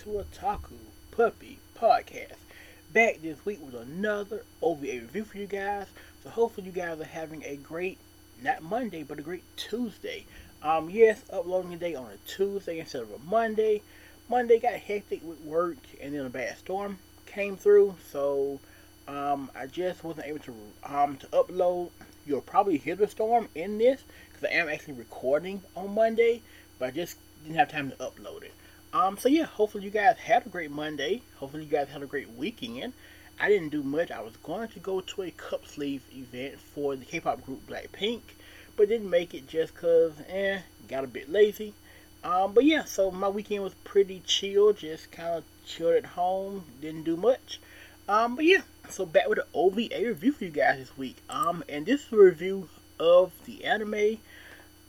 To Otaku Puppy Podcast. Back this week with another OVA review for you guys. So hopefully you guys are having a great, not Monday, but a great Tuesday. Um, yes, uploading today on a Tuesday instead of a Monday. Monday got hectic with work, and then a bad storm came through, so um, I just wasn't able to um to upload. You'll probably hear the storm in this because I am actually recording on Monday, but I just didn't have time to upload it. Um, so yeah, hopefully you guys had a great Monday. Hopefully you guys had a great weekend. I didn't do much. I was going to go to a cup sleeve event for the K-pop group Blackpink, but didn't make it just cause, eh, got a bit lazy. Um, but yeah, so my weekend was pretty chill. Just kind of chilled at home. Didn't do much. Um, but yeah, so back with an OVA review for you guys this week. Um, and this is a review of the anime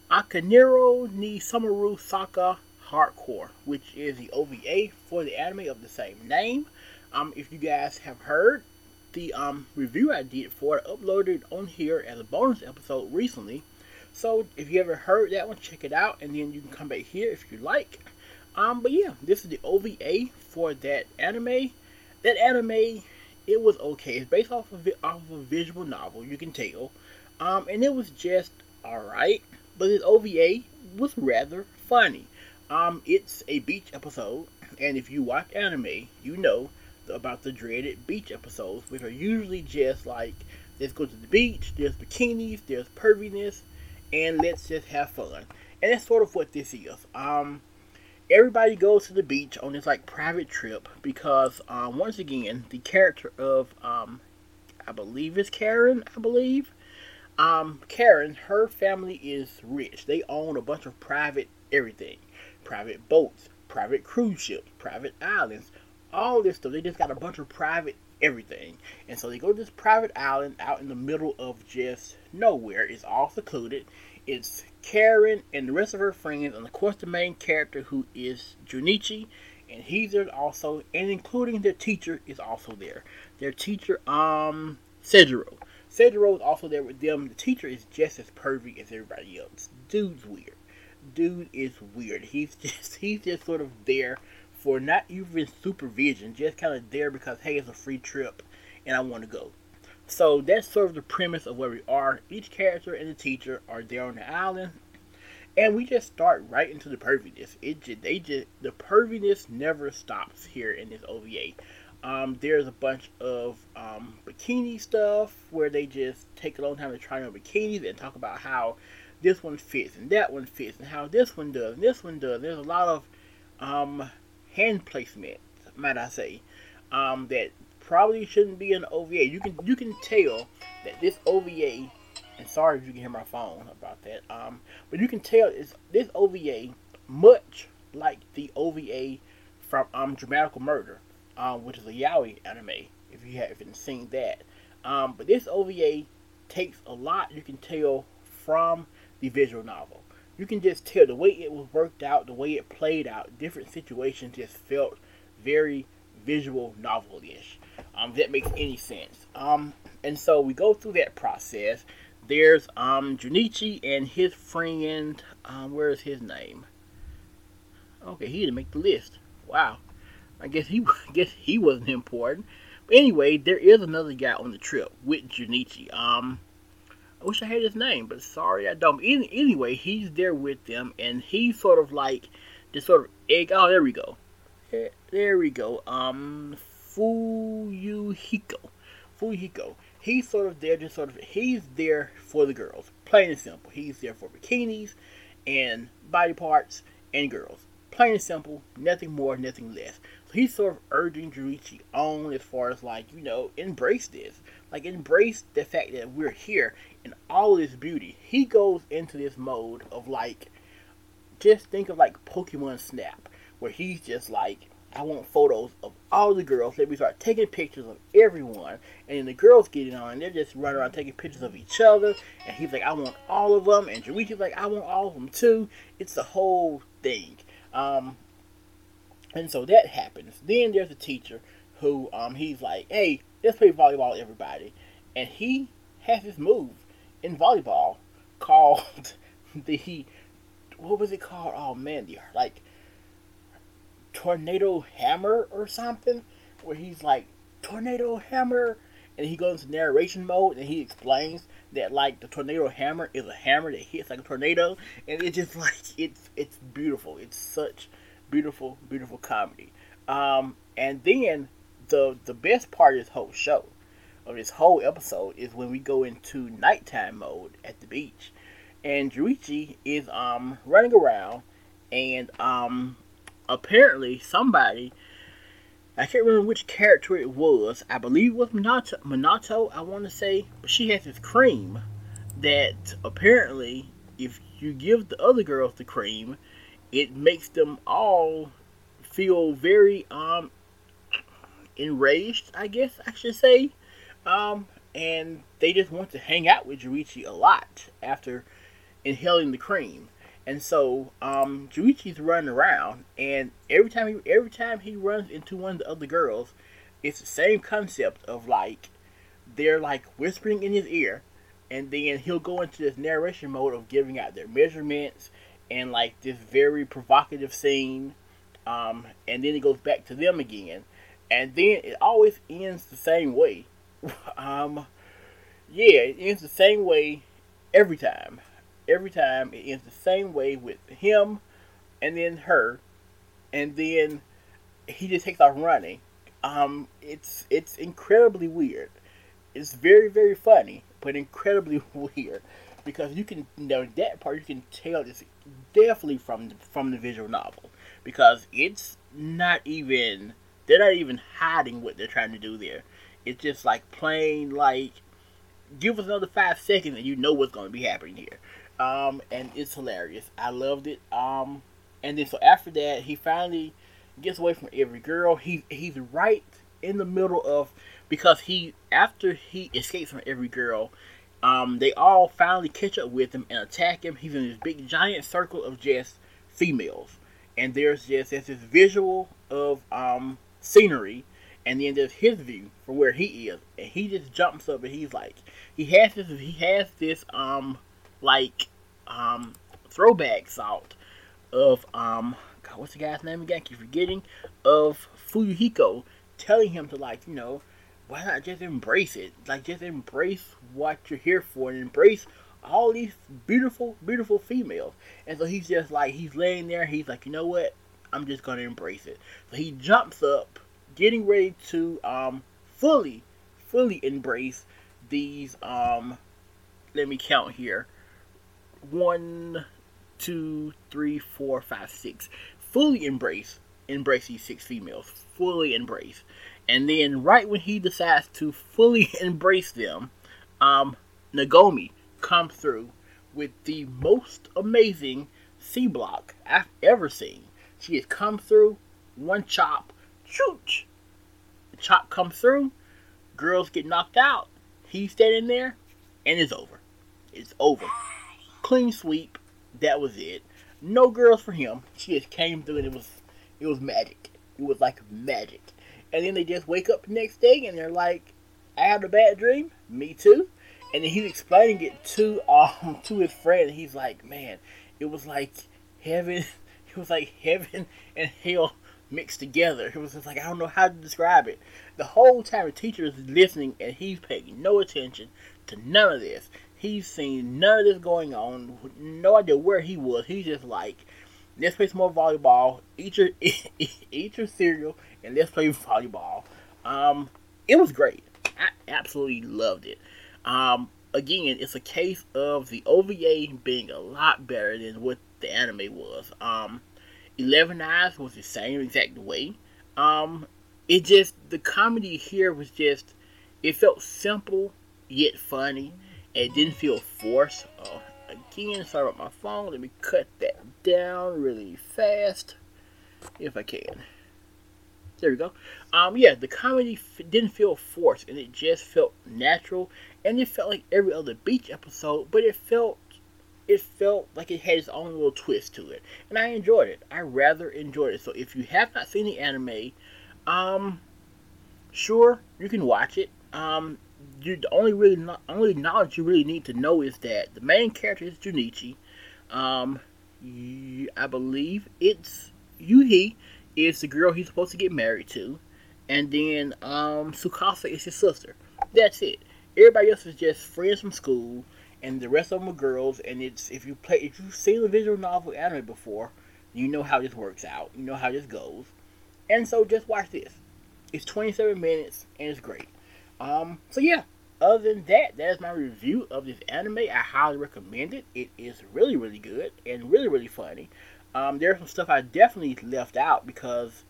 Akaneiro ni Somaru Saka Hardcore, which is the OVA for the anime of the same name. Um, if you guys have heard the um, review I did for it, uploaded on here as a bonus episode recently. So if you ever heard that one, check it out, and then you can come back here if you like. Um, but yeah, this is the OVA for that anime. That anime, it was okay. It's based off of off of a visual novel, you can tell. Um, and it was just alright but this OVA was rather funny. Um, it's a beach episode, and if you watch anime, you know about the dreaded beach episodes, which are usually just like let's go to the beach, there's bikinis, there's perviness, and let's just have fun. And that's sort of what this is. Um, everybody goes to the beach on this like private trip because um, once again, the character of um, I believe it's Karen, I believe um, Karen, her family is rich. They own a bunch of private everything, private boats, private cruise ships, private islands, all this stuff. They just got a bunch of private everything. And so they go to this private island out in the middle of just nowhere. It's all secluded. It's Karen and the rest of her friends, and of course the main character who is Junichi, and he's there also, and including their teacher is also there. Their teacher, um, Cedro. Cedro is also there with them. The teacher is just as pervy as everybody else. Dude's weird. Dude is weird. He's just he's just sort of there for not even supervision, just kind of there because hey, it's a free trip and I want to go. So that's sort of the premise of where we are. Each character and the teacher are there on the island, and we just start right into the perviness. It just they just the perviness never stops here in this OVA. Um, there's a bunch of um, bikini stuff where they just take a long time to try on bikinis and talk about how this one fits and that one fits and how this one does and this one does. There's a lot of um, hand placement, might I say, um, that probably shouldn't be an OVA. You can you can tell that this OVA, and sorry if you can hear my phone about that, um, but you can tell is this OVA much like the OVA from um, Dramatical Murder um, which is a yaoi anime. If you haven't seen that, um, but this OVA takes a lot. You can tell from the visual novel. You can just tell the way it was worked out, the way it played out. Different situations just felt very visual novel-ish. Um, that makes any sense. Um, and so we go through that process. There's um Junichi and his friend. Um, where is his name? Okay, he didn't make the list. Wow. I guess he I guess he wasn't important. But anyway, there is another guy on the trip with Junichi. Um, I wish I had his name, but sorry I don't. anyway, he's there with them, and he's sort of like this sort of egg. Oh, there we go. There we go. Um, Fuyuhiko. Fuyuhiko. He's sort of there, just sort of. He's there for the girls, plain and simple. He's there for bikinis and body parts and girls. Plain and simple, nothing more, nothing less. He's sort of urging Junichi on as far as like, you know, embrace this. Like embrace the fact that we're here in all this beauty. He goes into this mode of like just think of like Pokemon Snap, where he's just like, I want photos of all the girls. Let me start taking pictures of everyone. And then the girls get it on. They're just running around taking pictures of each other. And he's like, I want all of them. And Junichi's like, I want all of them too. It's the whole thing. Um, and so that happens. Then there's a teacher who um, he's like, hey, let's play volleyball, everybody. And he has this move in volleyball called the, what was it called? Oh man, the, like, tornado hammer or something, where he's like, tornado hammer. And he goes into narration mode and he explains that like the tornado hammer is a hammer that hits like a tornado, and it's just like it's it's beautiful. It's such beautiful, beautiful comedy. Um, and then the the best part of this whole show, of this whole episode, is when we go into nighttime mode at the beach, and Junichi is um running around, and um apparently somebody I can't remember which character it was. I believe it was Minato, Minato I want to say. But she has this cream that apparently, if you give the other girls the cream, it makes them all feel very um enraged. I guess I should say, um, and they just want to hang out with Junichi a lot after inhaling the cream. And so um, Junichi's running around, and every time he every time he runs into one of the other girls, it's the same concept of like they're like whispering in his ear, and then he'll go into this narration mode of giving out their measurements and like this very provocative scene, um, and then it goes back to them again, and then it always ends the same way. um, yeah, it ends the same way every time. Every time it ends the same way with him and then her and then he just takes off running. Um it's it's incredibly weird. It's very very funny but incredibly weird because you can know that part you can tell is definitely from the, from the visual novel because it's not even they're not even hiding what they're trying to do there it's just like plain like give us another five seconds and you know what's going to be happening here um, and it's hilarious. I loved it. Um, and then so after that, he finally gets away from every girl. He he's right in the middle of because he after he escapes from every girl, um, they all finally catch up with him and attack him. He's in this big giant circle of just females, and there's just there's this visual of um scenery, and then there's his view from where he is, and he just jumps up and he's like, he has this he has this um like um, throwback salt of um, God, what's the guy's name again? I keep forgetting of Fuyuhiko telling him to like, you know, why not just embrace it? Like, just embrace what you're here for and embrace all these beautiful, beautiful females. And so he's just like, he's laying there. He's like, you know what? I'm just gonna embrace it. So he jumps up, getting ready to um fully, fully embrace these um. Let me count here one, two, three, four, five, six. Fully embrace, embrace these six females. Fully embrace. And then right when he decides to fully embrace them, um, Nagomi comes through with the most amazing C block I've ever seen. She has come through, one chop, chooch. The chop comes through, girls get knocked out. He's standing there, and it's over. It's over clean sweep. That was it. No girls for him. She just came through and it was it was magic. It was like magic. And then they just wake up the next day and they're like, I had a bad dream. Me too. And then he's explaining it to um to his friend. And he's like, man, it was like heaven. It was like heaven and hell mixed together. It was just like I don't know how to describe it. The whole time the teacher is listening and he's paying no attention to none of this. He's seen none of this going on. No idea where he was. He's just like, let's play some more volleyball. Eat your eat your cereal and let's play volleyball. Um, it was great. I absolutely loved it. Um, again, it's a case of the OVA being a lot better than what the anime was. Um, Eleven Eyes was the same exact way. Um, it just the comedy here was just it felt simple yet funny. It didn't feel forced. Oh, again, sorry about my phone. Let me cut that down really fast if I can. There we go. Um, yeah, the comedy f- didn't feel forced, and it just felt natural, and it felt like every other beach episode, but it felt it felt like it had its own little twist to it, and I enjoyed it. I rather enjoyed it. So if you have not seen the anime, um, sure you can watch it. Um, you the only really no, only knowledge you really need to know is that the main character is Junichi. Um, I believe it's Yuhi is the girl he's supposed to get married to, and then um, Tsukasa is his sister. That's it. Everybody else is just friends from school, and the rest of them are girls. And it's if you play if you've seen the visual novel anime before, you know how this works out. You know how this goes. And so just watch this. It's 27 minutes and it's great. Um, so yeah. Other than that, that is my review of this anime. I highly recommend it. It is really, really good and really, really funny. Um, there's some stuff I definitely left out because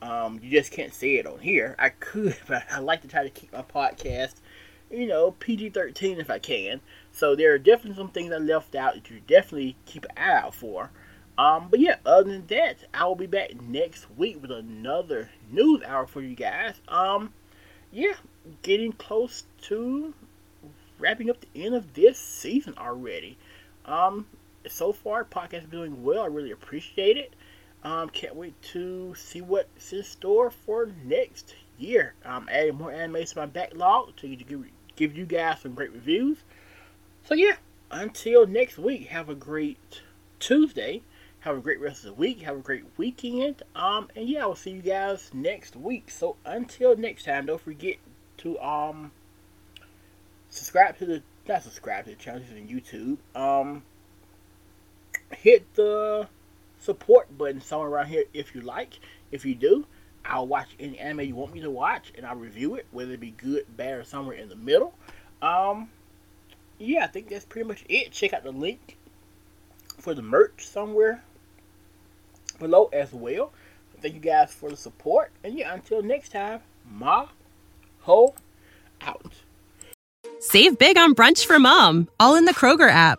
um, you just can't say it on here. I could, but I like to try to keep my podcast, you know, PG 13 if I can. So there are definitely some things I left out that you definitely keep an eye out for. Um, but yeah, other than that, I will be back next week with another news hour for you guys. Um, yeah, getting close to wrapping up the end of this season already. Um, so far, podcast doing well. I really appreciate it. Um, can't wait to see what's in store for next year. I'm adding more anime to my backlog to give, give you guys some great reviews. So yeah, until next week, have a great Tuesday. Have a great rest of the week. Have a great weekend. Um, and yeah, I will see you guys next week. So until next time, don't forget to um subscribe to the not subscribe to the channel on YouTube. Um hit the support button somewhere around here if you like. If you do, I'll watch any anime you want me to watch and I'll review it, whether it be good, bad, or somewhere in the middle. Um, yeah, I think that's pretty much it. Check out the link for the merch somewhere below as well. Thank you guys for the support. And yeah, until next time, Ma Ho out. Save big on brunch for mom, all in the Kroger app.